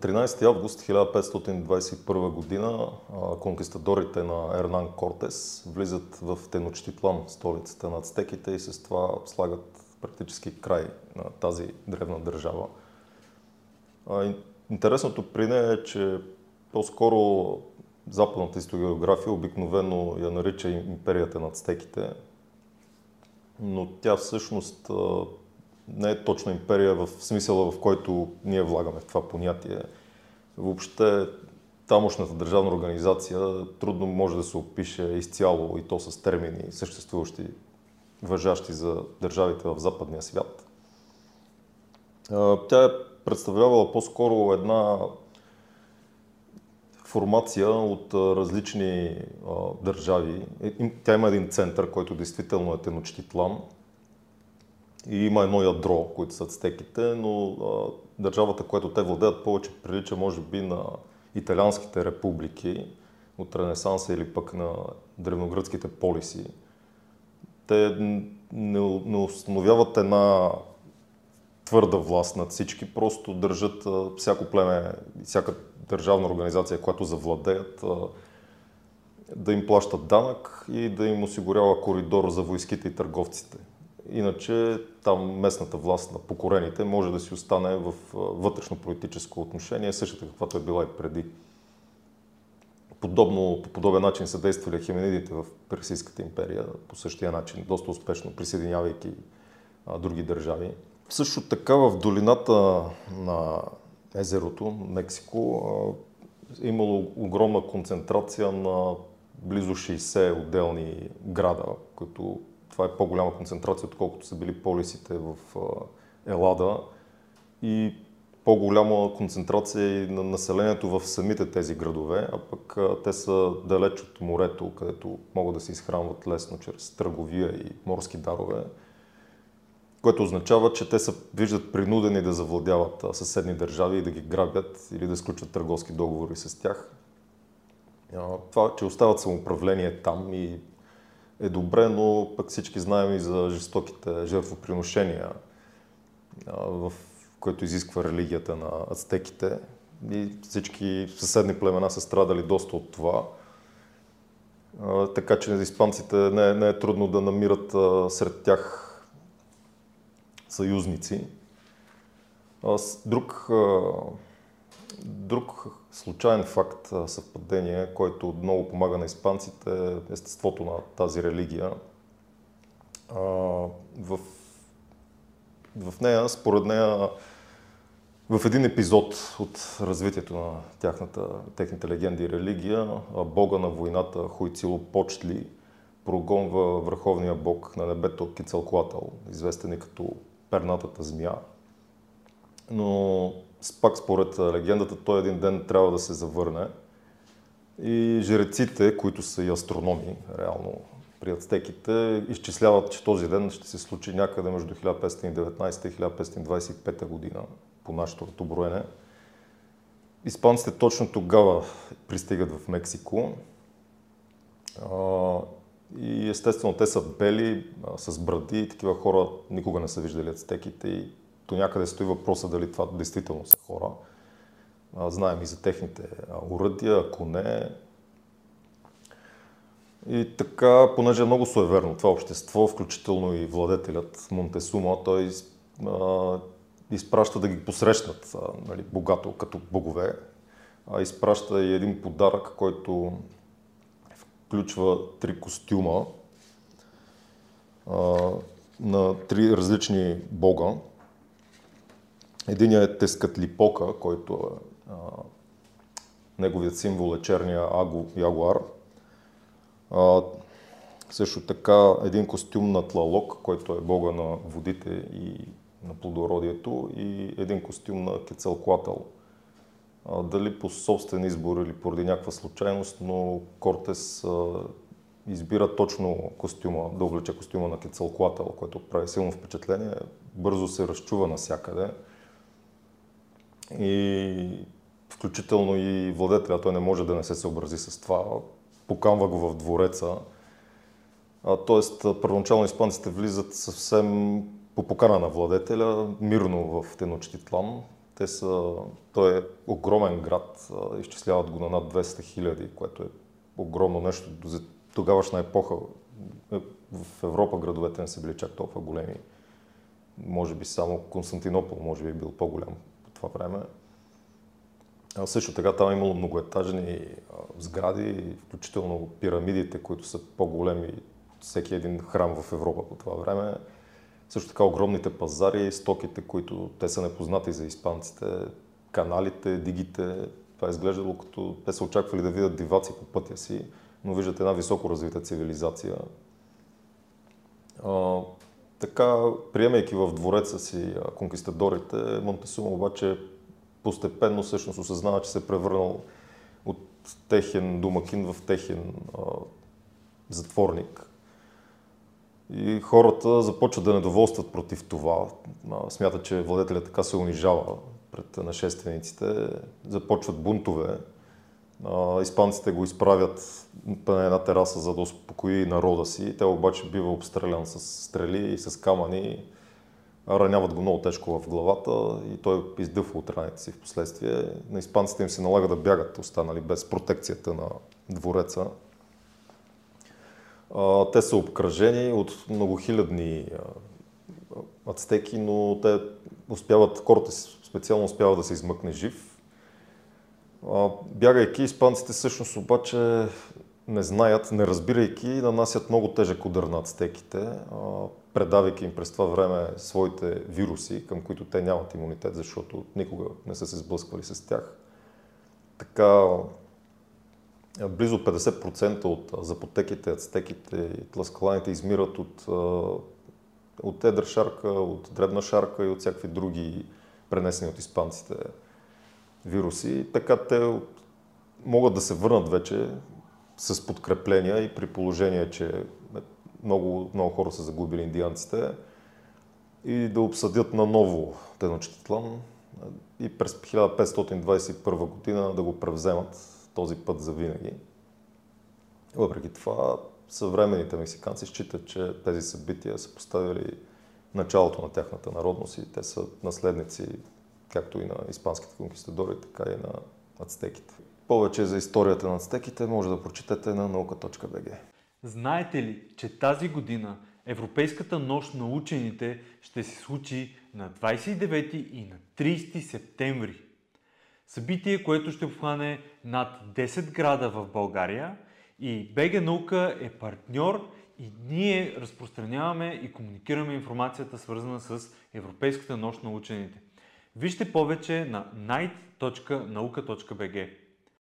13 август 1521 година конкистадорите на Ернан Кортес влизат в Теночтитлан, столицата на ацтеките и с това слагат практически край на тази древна държава. Интересното при нея е, че по-скоро западната историография обикновено я нарича империята на ацтеките, но тя всъщност не е точна империя в смисъла, в който ние влагаме в това понятие. Въобще тамошната държавна организация трудно може да се опише изцяло и то с термини, съществуващи, въжащи за държавите в западния свят. Тя е представлявала по-скоро една формация от различни държави. Тя има един център, който действително е Теночтитлан, и има едно ядро, които са ацтеките, но а, държавата, която те владеят, повече прилича, може би, на италианските републики от Ренесанса или пък на древногръцките полиси. Те не, не установяват една твърда власт над всички, просто държат а, всяко племе, всяка държавна организация, която завладеят, а, да им плащат данък и да им осигурява коридор за войските и търговците. Иначе там местната власт на покорените може да си остане в вътрешно-политическо отношение, същата каквато е била и преди. Подобно, по подобен начин са действали хеменидите в Персийската империя, по същия начин, доста успешно присъединявайки а, други държави. Също така в долината на езерото, Мексико, е имало огромна концентрация на близо 60 отделни града, които това е по-голяма концентрация, отколкото са били полисите в Елада и по-голяма концентрация и на населението в самите тези градове, а пък те са далеч от морето, където могат да се изхранват лесно чрез търговия и морски дарове, което означава, че те са, виждат принудени да завладяват съседни държави и да ги грабят или да сключват търговски договори с тях. Това, че остават самоуправление там и е добре, но пък всички знаем и за жестоките жертвоприношения, в което изисква религията на ацтеките. И всички съседни племена са страдали доста от това. Така че испанците не, не е трудно да намират сред тях съюзници. Друг Друг случайен факт, съвпадение, който много помага на испанците е естеството на тази религия. В, в нея, според нея, в един епизод от развитието на тяхната, техните легенди и религия, бога на войната Хуйцило Почтли прогонва върховния бог на небето Кицалклатъл, известен и като пернатата змия. Но пак според легендата, той един ден трябва да се завърне. И жреците, които са и астрономи, реално при ацтеките, изчисляват, че този ден ще се случи някъде между 1519 и 1525 година, по нашето броене. Испанците точно тогава пристигат в Мексико. И естествено те са бели, с бради и такива хора никога не са виждали ацтеките и до някъде стои въпроса дали това действително са хора. Знаем и за техните уръдия, ако не. И така, понеже е много суеверно това общество, включително и владетелят Монтесума, той изпраща да ги посрещнат нали, богато като богове. А, изпраща и един подарък, който включва три костюма а, на три различни бога. Единият е Тескатлипока, който е, а, неговият символ е черния агу, ягуар. А, също така един костюм на Тлалок, който е бога на водите и на плодородието и един костюм на Кецалклатъл. А, дали по собствен избор или поради някаква случайност, но Кортес а, избира точно костюма, да облече костюма на Кецалклатъл, който прави силно впечатление. Бързо се разчува навсякъде и включително и владетеля, той не може да не се съобрази с това. Покамва го в двореца. тоест, първоначално испанците влизат съвсем по покана на владетеля, мирно в Теночтитлан. Те са, той е огромен град, изчисляват го на над 200 хиляди, което е огромно нещо. За тогавашна епоха е, в Европа градовете не са били чак толкова големи. Може би само Константинопол може би е бил по-голям по това време. А също така там е имало многоетажни сгради, включително пирамидите, които са по-големи всеки един храм в Европа по това време. Също така огромните пазари, стоките, които те са непознати за испанците, каналите, дигите. Това е изглеждало като те са очаквали да видят диваци по пътя си, но виждат една високо развита цивилизация. Така, приемайки в двореца си конкистадорите, Монтесума обаче постепенно всъщност осъзнава, че се е превърнал от техен домакин в техен а, затворник. И хората започват да недоволстват против това. Смятат, че владетелят така се унижава пред нашествениците. Започват бунтове. Испанците го изправят на една тераса, за да успокои народа си. Те обаче бива обстрелян с стрели и с камъни. Раняват го много тежко в главата и той издъхва от раните си в последствие. На испанците им се налага да бягат, останали без протекцията на двореца. Те са обкръжени от многохилядни ацтеки, но те успяват, кората специално успява да се измъкне жив. Бягайки, испанците всъщност обаче не знаят, не разбирайки, нанасят много тежък удар на ацтеките, предавайки им през това време своите вируси, към които те нямат имунитет, защото никога не са се сблъсквали с тях. Така близо 50% от запотеките, ацтеките и тласкаланите измират от, от едра шарка, от дребна шарка и от всякакви други пренесени от испанците вируси. Така те могат да се върнат вече с подкрепления и при положение, че много, много хора са загубили индианците и да обсъдят на ново Теночтитлан и през 1521 година да го превземат този път за винаги. Въпреки това, съвременните мексиканци считат, че тези събития са поставили началото на тяхната народност и те са наследници както и на испанските конкистадори, така и на ацтеките. Повече за историята на ацтеките може да прочетете на наука.bg. Знаете ли, че тази година Европейската нощ на учените ще се случи на 29 и на 30 септември? Събитие, което ще обхване над 10 града в България и БГ Наука е партньор и ние разпространяваме и комуникираме информацията свързана с Европейската нощ на учените. Вижте повече на night.nauka.bg